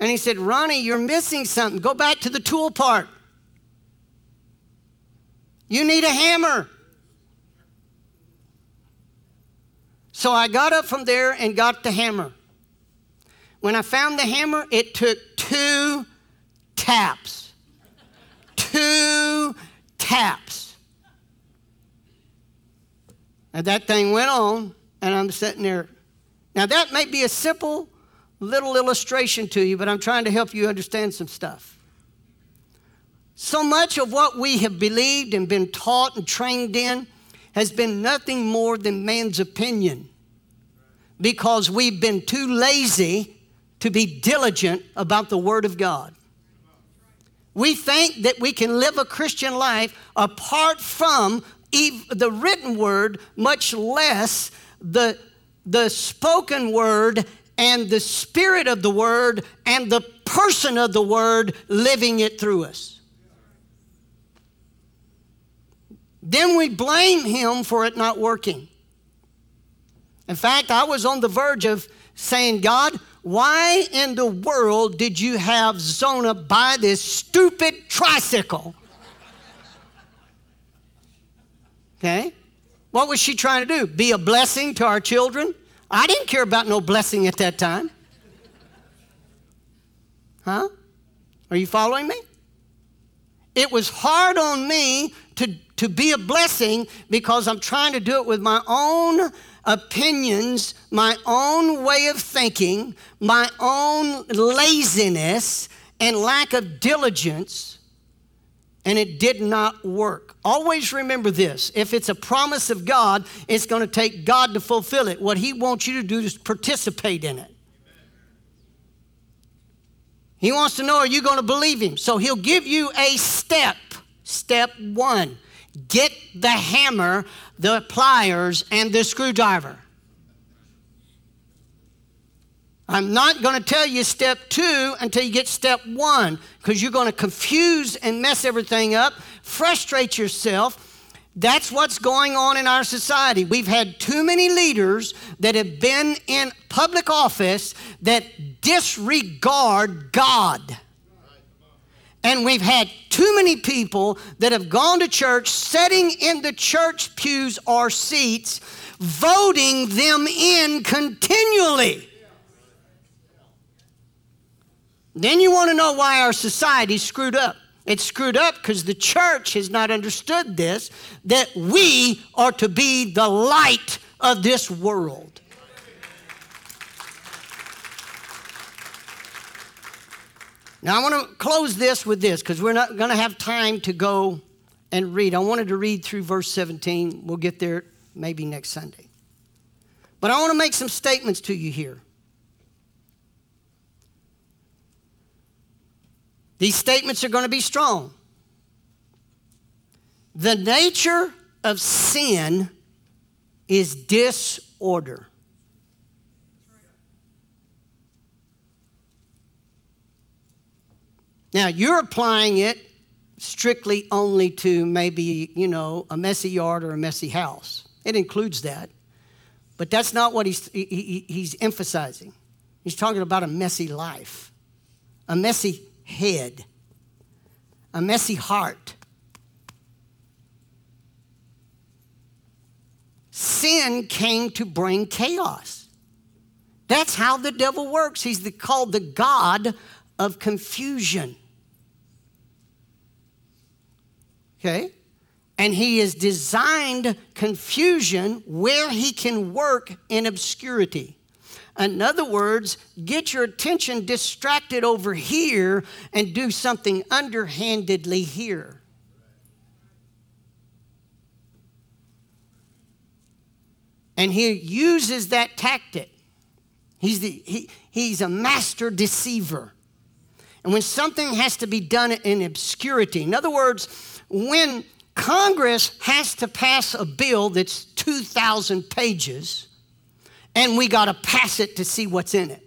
And he said, Ronnie, you're missing something. Go back to the tool part. You need a hammer. So I got up from there and got the hammer. When I found the hammer, it took two taps. two taps. And that thing went on, and I'm sitting there. Now, that may be a simple little illustration to you, but I'm trying to help you understand some stuff. So much of what we have believed and been taught and trained in has been nothing more than man's opinion because we've been too lazy to be diligent about the Word of God. We think that we can live a Christian life apart from the written word, much less the, the spoken word and the spirit of the word and the person of the word living it through us. Then we blame him for it not working. In fact, I was on the verge of saying, God, why in the world did you have Zona buy this stupid tricycle? Okay? What was she trying to do? Be a blessing to our children? I didn't care about no blessing at that time. Huh? Are you following me? It was hard on me to, to be a blessing because I'm trying to do it with my own opinions, my own way of thinking, my own laziness and lack of diligence, and it did not work. Always remember this if it's a promise of God, it's going to take God to fulfill it. What He wants you to do is participate in it. He wants to know are you going to believe Him? So He'll give you a step. Step one get the hammer, the pliers, and the screwdriver. I'm not going to tell you step two until you get step one because you're going to confuse and mess everything up, frustrate yourself. That's what's going on in our society. We've had too many leaders that have been in public office that disregard God. And we've had too many people that have gone to church, sitting in the church pews or seats, voting them in continually. Then you want to know why our society's screwed up. It's screwed up because the church has not understood this that we are to be the light of this world. Now, I want to close this with this because we're not going to have time to go and read. I wanted to read through verse 17. We'll get there maybe next Sunday. But I want to make some statements to you here. These statements are going to be strong. The nature of sin is disorder. Now, you're applying it strictly only to maybe, you know, a messy yard or a messy house. It includes that. But that's not what he's, he, he's emphasizing. He's talking about a messy life, a messy head, a messy heart. Sin came to bring chaos. That's how the devil works. He's the, called the God of confusion. Okay? And he has designed confusion where he can work in obscurity. In other words, get your attention distracted over here and do something underhandedly here. And he uses that tactic. He's, the, he, he's a master deceiver. And when something has to be done in obscurity, in other words, when Congress has to pass a bill that's 2,000 pages, and we got to pass it to see what's in it.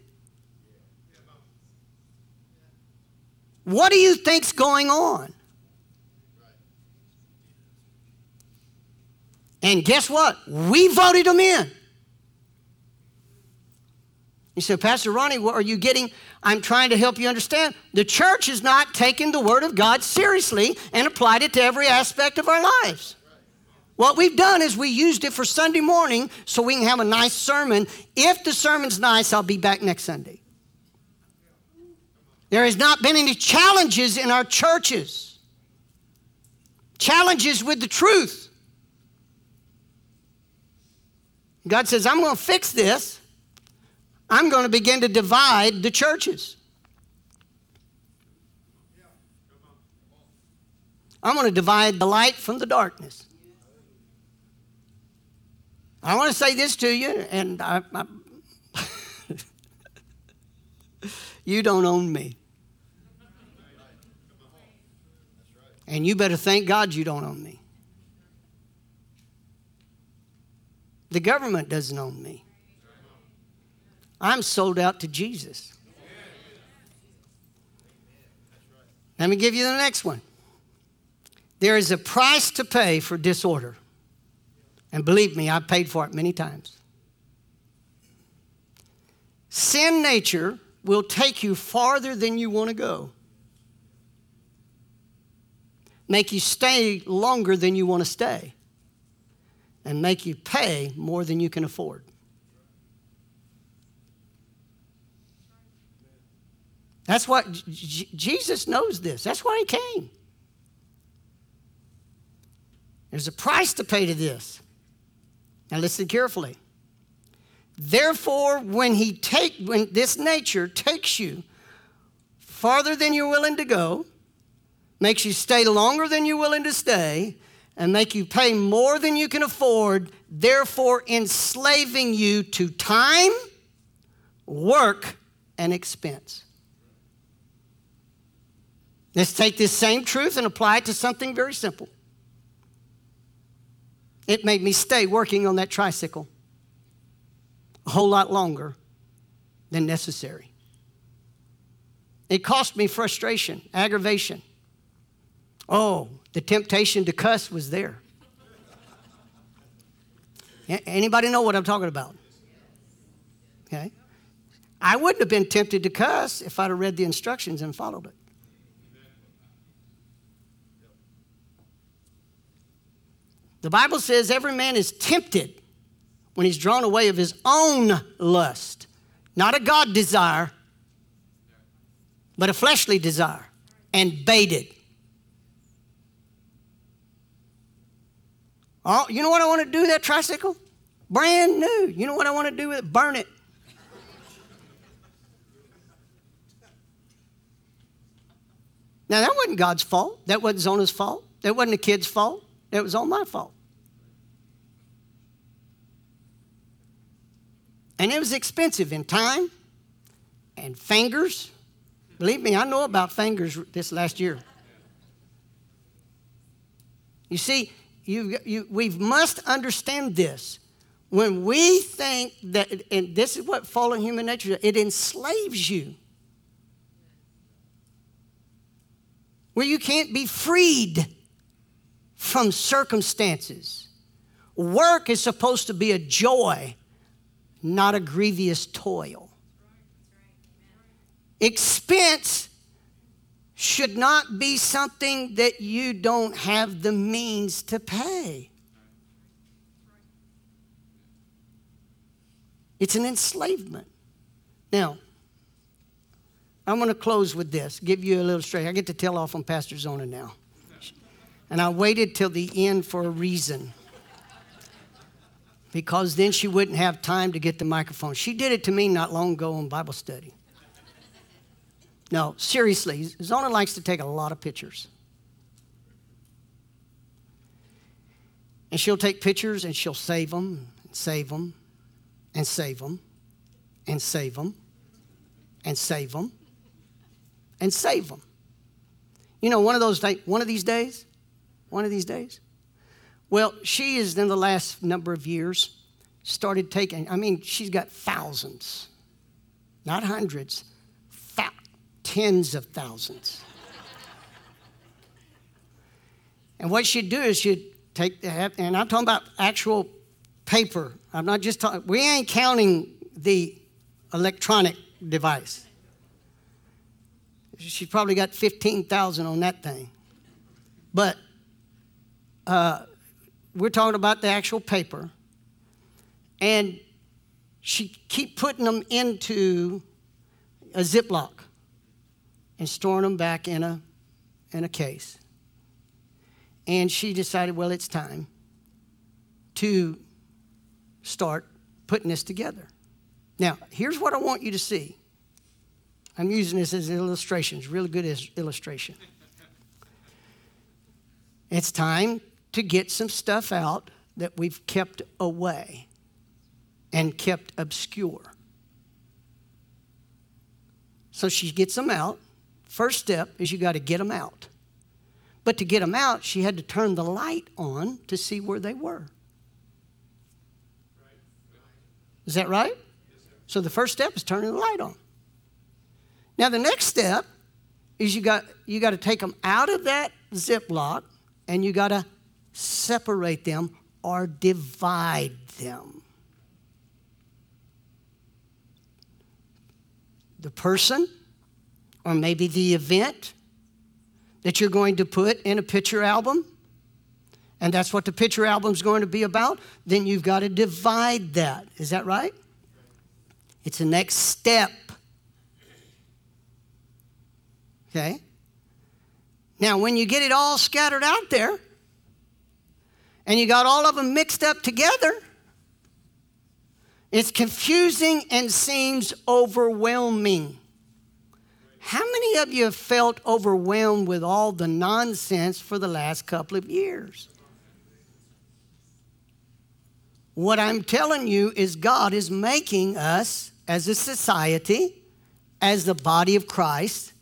What do you think's going on? And guess what? We voted them in. You said, Pastor Ronnie, what are you getting? I'm trying to help you understand. The church has not taken the Word of God seriously and applied it to every aspect of our lives. What we've done is we used it for Sunday morning so we can have a nice sermon. If the sermon's nice, I'll be back next Sunday. There has not been any challenges in our churches, challenges with the truth. God says, I'm going to fix this. I'm going to begin to divide the churches. I'm going to divide the light from the darkness. I want to say this to you, and I, I [laughs] you don't own me. And you better thank God you don't own me. The government doesn't own me. I'm sold out to Jesus. Let me give you the next one. There is a price to pay for disorder. And believe me, I've paid for it many times. Sin nature will take you farther than you want to go, make you stay longer than you want to stay, and make you pay more than you can afford. That's what J- Jesus knows this. That's why he came. There's a price to pay to this. Now listen carefully. Therefore, when he take when this nature takes you farther than you're willing to go, makes you stay longer than you're willing to stay, and make you pay more than you can afford, therefore enslaving you to time, work, and expense. Let's take this same truth and apply it to something very simple. It made me stay working on that tricycle a whole lot longer than necessary. It cost me frustration, aggravation. Oh, the temptation to cuss was there. Anybody know what I'm talking about? Okay. I wouldn't have been tempted to cuss if I'd have read the instructions and followed it. The Bible says every man is tempted when he's drawn away of his own lust, not a God desire, but a fleshly desire, and baited. Oh, you know what I want to do that tricycle? Brand new. You know what I want to do with it? Burn it. Now, that wasn't God's fault. That wasn't Zona's fault. That wasn't the kid's fault. It was all my fault. And it was expensive in time and fingers. Believe me, I know about fingers this last year. You see, you, you, we must understand this. When we think that, and this is what fallen human nature is, it enslaves you. Where you can't be freed from circumstances. Work is supposed to be a joy, not a grievous toil. Expense should not be something that you don't have the means to pay. It's an enslavement. Now, I'm going to close with this, give you a little straight. I get to tell off on Pastor Zona now. And I waited till the end for a reason. Because then she wouldn't have time to get the microphone. She did it to me not long ago in Bible study. No, seriously, Zona likes to take a lot of pictures. And she'll take pictures and she'll save them, and save them, and save them, and save them, and save them, and save them. You know, one of those one of these days, one of these days? Well, she is in the last number of years started taking, I mean, she's got thousands, not hundreds, tens of thousands. and what she'd do is she'd take, and I'm talking about actual paper. I'm not just talking, we ain't counting the electronic device. She's probably got 15,000 on that thing. But uh, we're talking about the actual paper. And she keep putting them into a Ziploc and storing them back in a, in a case. And she decided, well, it's time to start putting this together. Now, here's what I want you to see. I'm using this as an illustration. It's really good illustration. It's time to get some stuff out that we've kept away and kept obscure. So she gets them out. First step is you got to get them out. But to get them out, she had to turn the light on to see where they were. Is that right? So the first step is turning the light on. Now the next step is you got you got to take them out of that Ziploc and you got to separate them or divide them. The person or maybe the event that you're going to put in a picture album and that's what the picture album is going to be about, then you've got to divide that. Is that right? It's the next step. Okay? Now, when you get it all scattered out there, and you got all of them mixed up together, it's confusing and seems overwhelming. How many of you have felt overwhelmed with all the nonsense for the last couple of years? What I'm telling you is God is making us as a society, as the body of Christ,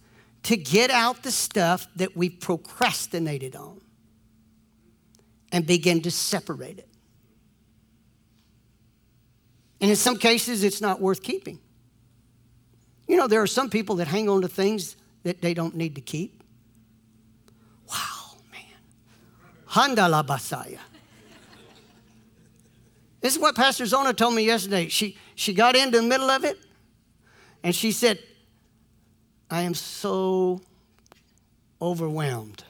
to get out the stuff that we procrastinated on and begin to separate it. And in some cases, it's not worth keeping. You know, there are some people that hang on to things that they don't need to keep. Wow, man. Handala basaya. This is what Pastor Zona told me yesterday. She, she got into the middle of it and she said, I am so overwhelmed.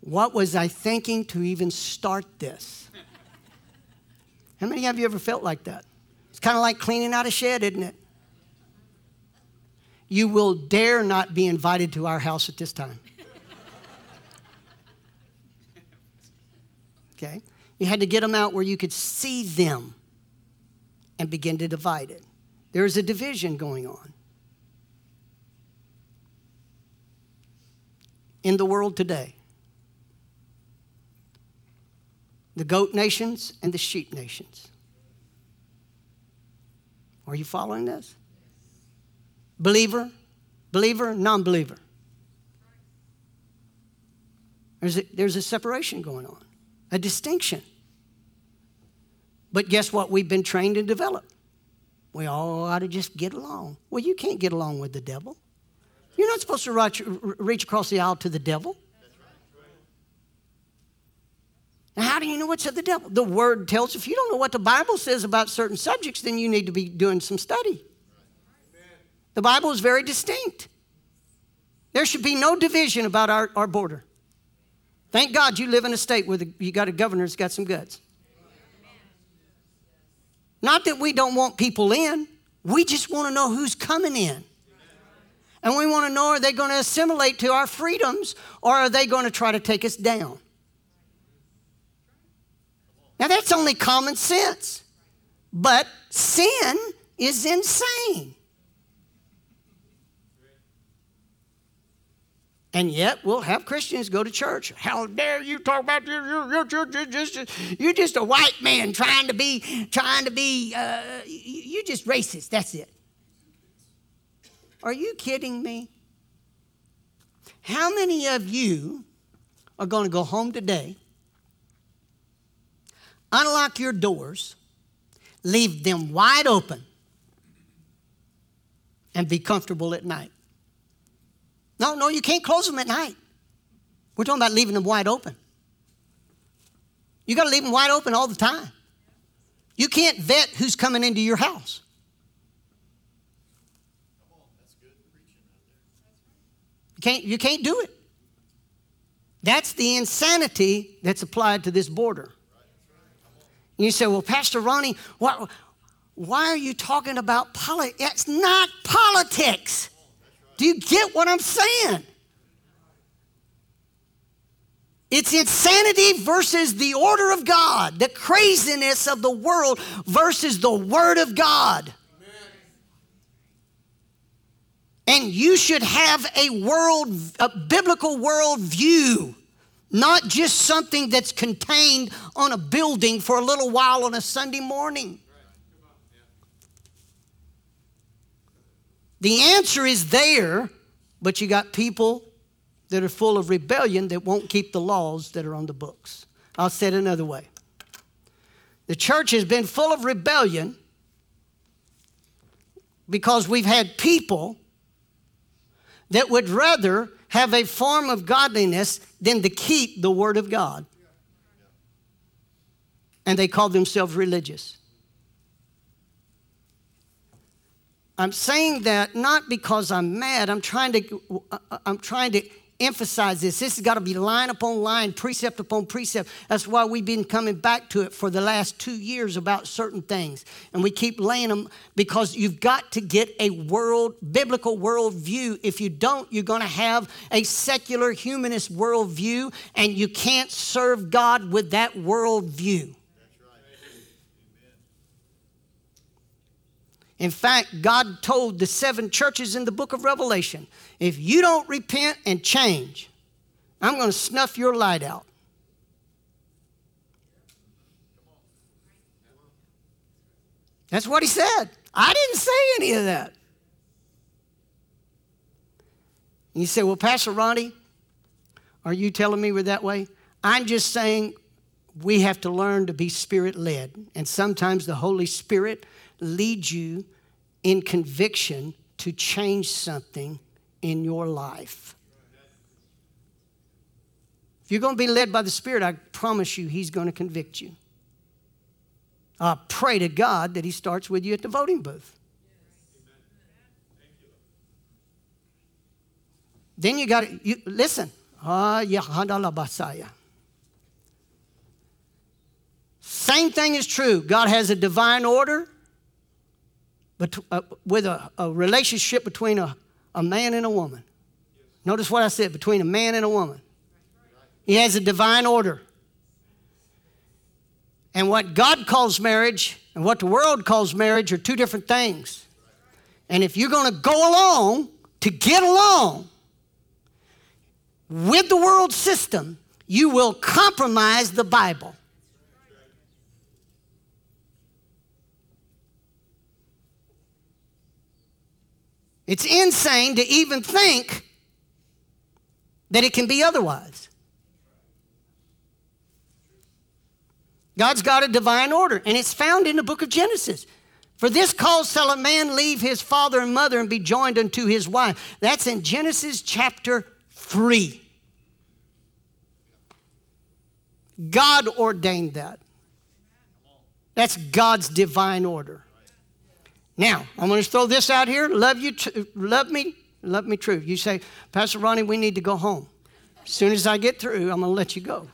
What was I thinking to even start this? How many of you ever felt like that? It's kind of like cleaning out a shed, isn't it? You will dare not be invited to our house at this time. Okay? You had to get them out where you could see them and begin to divide it. There is a division going on. In the world today, the goat nations and the sheep nations. Are you following this? Believer, believer, non believer. There's a, there's a separation going on, a distinction. But guess what? We've been trained and developed. We all ought to just get along. Well, you can't get along with the devil. You're not supposed to reach, reach across the aisle to the devil. Now, how do you know what's of the devil? The word tells if you don't know what the Bible says about certain subjects, then you need to be doing some study. The Bible is very distinct. There should be no division about our, our border. Thank God you live in a state where the, you got a governor that's got some guts. Not that we don't want people in, we just want to know who's coming in. And we want to know are they going to assimilate to our freedoms or are they going to try to take us down? Now, that's only common sense. But sin is insane. And yet we'll have Christians go to church. How dare you talk about your, your, your, your just you're just a white man trying to be trying to be uh, you're just racist. That's it. Are you kidding me? How many of you are going to go home today, unlock your doors, leave them wide open, and be comfortable at night? No, no, you can't close them at night. We're talking about leaving them wide open. You got to leave them wide open all the time. You can't vet who's coming into your house. You can't, you can't do it. That's the insanity that's applied to this border. And you say, well, Pastor Ronnie, why, why are you talking about politics? It's not politics. Do you get what I'm saying? It's insanity versus the order of God, the craziness of the world versus the Word of God. And you should have a world, a biblical world view, not just something that's contained on a building for a little while on a Sunday morning. The answer is there, but you got people that are full of rebellion that won't keep the laws that are on the books. I'll say it another way. The church has been full of rebellion because we've had people that would rather have a form of godliness than to keep the Word of God. And they call themselves religious. I'm saying that not because I'm mad. I'm trying to, uh, uh, I'm trying to emphasize this. This has got to be line upon line, precept upon precept. That's why we've been coming back to it for the last two years about certain things. And we keep laying them because you've got to get a world, biblical world view. If you don't, you're going to have a secular humanist world view, and you can't serve God with that world In fact, God told the seven churches in the book of Revelation if you don't repent and change, I'm going to snuff your light out. That's what he said. I didn't say any of that. And you say, Well, Pastor Ronnie, are you telling me we're that way? I'm just saying we have to learn to be spirit led. And sometimes the Holy Spirit lead you in conviction to change something in your life. If you're going to be led by the Spirit, I promise you, He's going to convict you. I pray to God that He starts with you at the voting booth. Then you got to listen. Ah, Same thing is true. God has a divine order Uh, with a, a, relationship between a, a man and a woman. Notice what I said between a man and a woman. He has a divine order. And what God calls marriage and what the world calls marriage are two different things. And if you're going to go along to get along with the world system, you will compromise the Bible. It's insane to even think that it can be otherwise. God's got a divine order, and it's found in the book of Genesis. For this cause shall a man leave his father and mother and be joined unto his wife. That's in Genesis chapter 3. God ordained that. That's God's divine order. Now, I'm going to throw this out here. Love you, t- love me, love me true. You say, Pastor Ronnie, we need to go home. As soon as I get through, I'm going to let you go.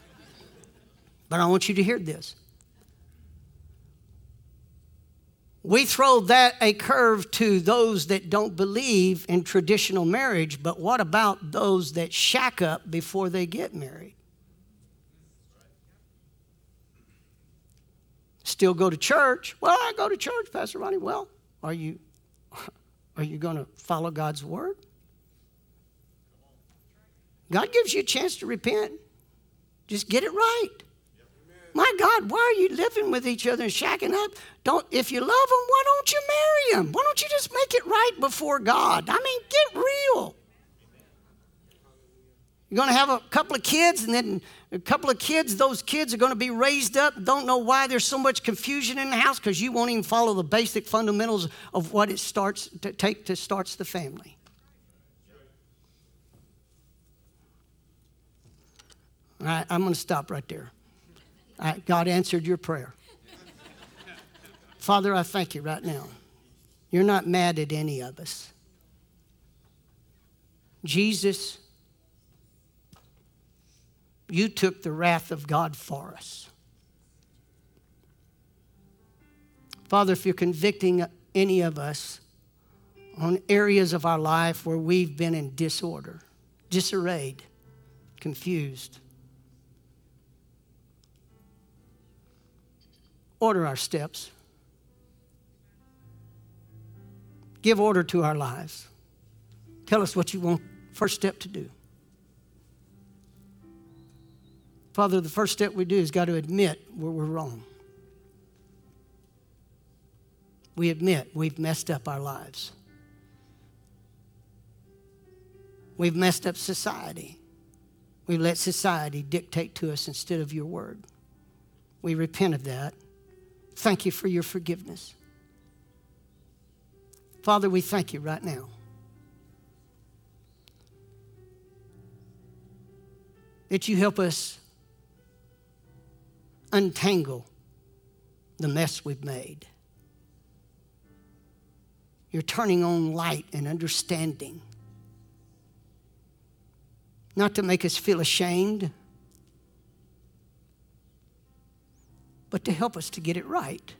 But I want you to hear this. We throw that a curve to those that don't believe in traditional marriage, but what about those that shack up before they get married? Still go to church? Well, I go to church, Pastor Ronnie. Well, are you, [laughs] are you going to follow God's word? God gives you a chance to repent. Just get it right. My God, why are you living with each other and shacking up? Don't if you love them, why don't you marry them? Why don't you just make it right before God? I mean, get real. You're going to have a couple of kids, and then a couple of kids, those kids are going to be raised up, don't know why there's so much confusion in the house because you won't even follow the basic fundamentals of what it starts to take to starts the family. All right, I'm going to stop right there. God answered your prayer. Father, I thank you right now. You're not mad at any of us. Jesus, you took the wrath of God for us. Father, if you're convicting any of us on areas of our life where we've been in disorder, disarrayed, confused, order our steps. Give order to our lives. Tell us what you want first step to do. Father, the first step we do is got to admit where we're wrong. We admit we've messed up our lives. We've messed up society. We've let society dictate to us instead of your word. We repent of that. Thank you for your forgiveness. Father, we thank you right now. That you help us untangle the mess we've made. You're turning on light and understanding. Not to make us feel ashamed, but to help us to get it right.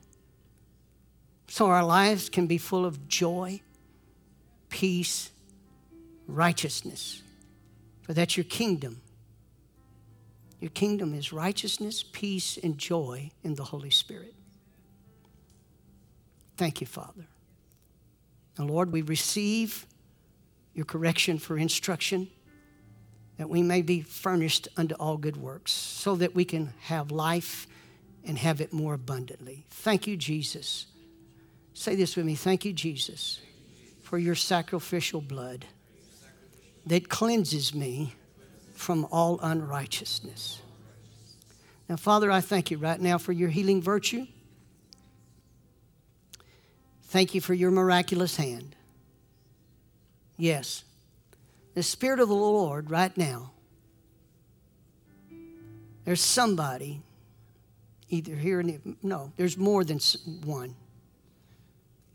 So our lives can be full of joy, peace, righteousness. For that's your kingdom. Your kingdom is righteousness, peace, and joy in the Holy Spirit. Thank you, Father. Now, Lord, we receive your correction for instruction that we may be furnished unto all good works so that we can have life and have it more abundantly. Thank you, Jesus. Say this with me. Thank you, Jesus, for your sacrificial blood that cleanses me from all unrighteousness. Now, Father, I thank you right now for your healing virtue. Thank you for your miraculous hand. Yes, the Spirit of the Lord right now, there's somebody, either here in the, no, there's more than one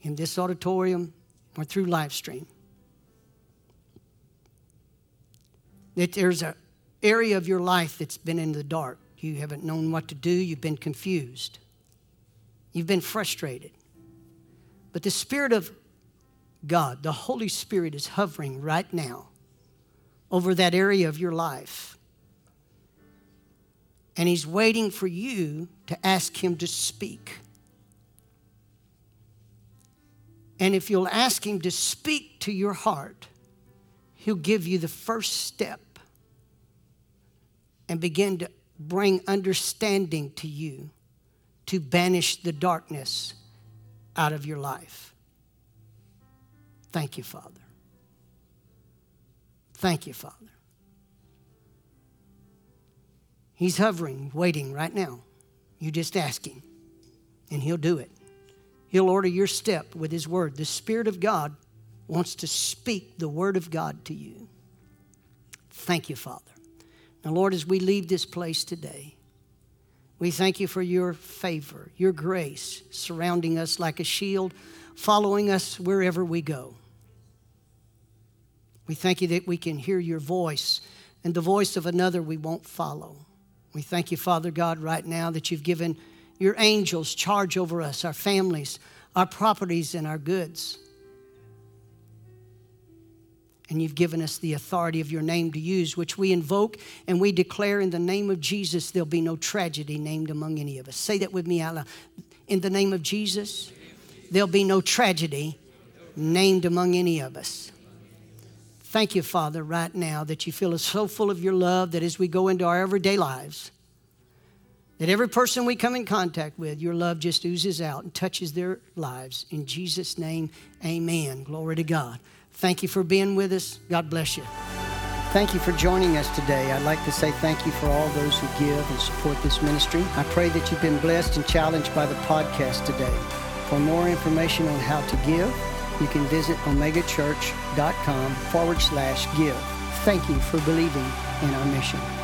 in this auditorium or through live stream. That there's an area of your life that's been in the dark. You haven't known what to do, you've been confused, you've been frustrated. But the Spirit of God, the Holy Spirit, is hovering right now over that area of your life. And He's waiting for you to ask Him to speak. And if you'll ask Him to speak to your heart, He'll give you the first step and begin to bring understanding to you to banish the darkness out of your life. Thank you, Father. Thank you, Father. He's hovering, waiting right now. You just ask Him, and He'll do it. He'll order your step with His Word. The Spirit of God wants to speak the Word of God to you. Thank you, Father. Now, Lord, as we leave this place today, we thank you for your favor, your grace surrounding us like a shield, following us wherever we go. We thank you that we can hear your voice and the voice of another we won't follow. We thank you, Father God, right now that you've given your angels charge over us, our families, our properties, and our goods and you've given us the authority of your name to use, which we invoke and we declare in the name of Jesus, there'll be no tragedy named among any of us. Say that with me, y'all. In the name of Jesus, there'll be no tragedy named among any of us. Thank you, Father, right now that you feel us so full of your love that as we go into our everyday lives, that every person we come in contact with, your love just oozes out and touches their lives. In Jesus' name, amen. Glory to God. Thank you for being with us. God bless you. Thank you for joining us today. I'd like to say thank you for all those who give and support this ministry. I pray that you've been blessed and challenged by the podcast today. For more information on how to give, you can visit omegachurch.com forward slash give. Thank you for believing in our mission.